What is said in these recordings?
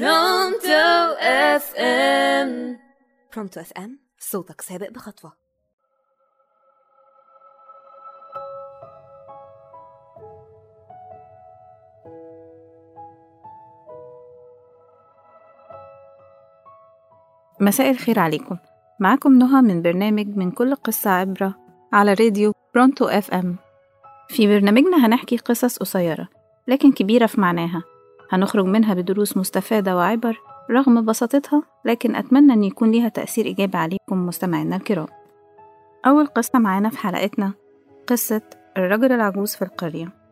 Pronto FM Pronto FM صوتك سابق بخطوة. مساء الخير عليكم. معاكم نهى من برنامج من كل قصة عبرة على راديو Pronto FM في برنامجنا هنحكي قصص قصيرة لكن كبيرة في معناها. هنخرج منها بدروس مستفادة وعبر رغم بساطتها لكن أتمنى أن يكون ليها تأثير إيجابي عليكم مستمعينا الكرام. أول قصة معانا في حلقتنا قصة الرجل العجوز في القرية.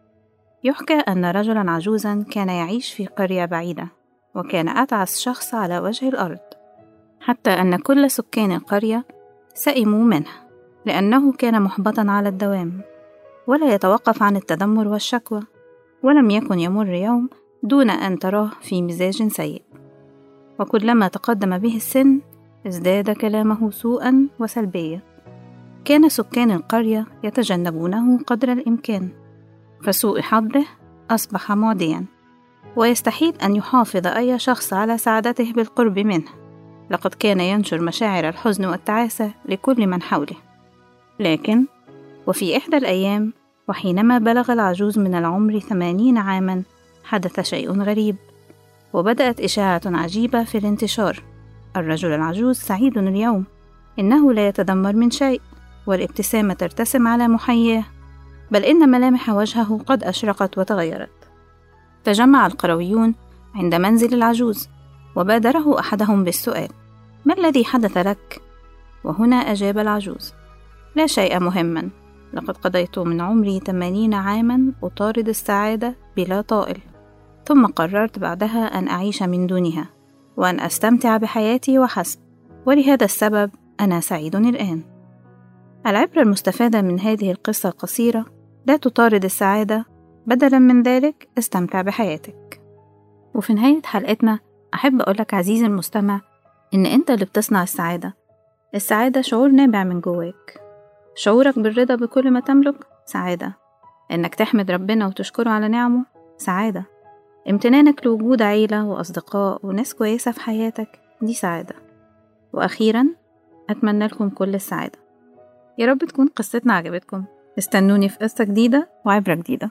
يحكى أن رجلا عجوزا كان يعيش في قرية بعيدة وكان أتعس شخص على وجه الأرض حتى أن كل سكان القرية سئموا منه لأنه كان محبطا على الدوام ولا يتوقف عن التذمر والشكوى ولم يكن يمر يوم دون أن تراه في مزاج سيء. وكلما تقدم به السن ازداد كلامه سوءا وسلبية كان سكان القرية يتجنبونه قدر الإمكان. فسوء حظه أصبح معديا ويستحيل أن يحافظ أي شخص على سعادته بالقرب منه. لقد كان ينشر مشاعر الحزن والتعاسة لكل من حوله. لكن وفي إحدى الأيام وحينما بلغ العجوز من العمر ثمانين عاما حدث شيء غريب وبدأت إشاعة عجيبة في الانتشار. الرجل العجوز سعيد اليوم إنه لا يتذمر من شيء والابتسامة ترتسم على محياه بل إن ملامح وجهه قد أشرقت وتغيرت. تجمع القرويون عند منزل العجوز وبادره أحدهم بالسؤال ما الذي حدث لك؟ وهنا أجاب العجوز لا شيء مهما لقد قضيت من عمري ثمانين عاما أطارد السعادة بلا طائل. ثم قررت بعدها أن أعيش من دونها وأن أستمتع بحياتي وحسب. ولهذا السبب أنا سعيد الآن. العبرة المستفادة من هذه القصة القصيرة لا تطارد السعادة بدلا من ذلك استمتع بحياتك. وفي نهاية حلقتنا أحب أقولك عزيزي المستمع إن أنت اللي بتصنع السعادة. السعادة شعور نابع من جواك. شعورك بالرضا بكل ما تملك سعادة. إنك تحمد ربنا وتشكره على نعمه سعادة. امتنانك لوجود عيلة وأصدقاء وناس كويسة في حياتك دي سعادة. وأخيرا أتمنى لكم كل السعادة. يا رب تكون قصتنا عجبتكم. استنوني في قصة جديدة وعبرة جديدة.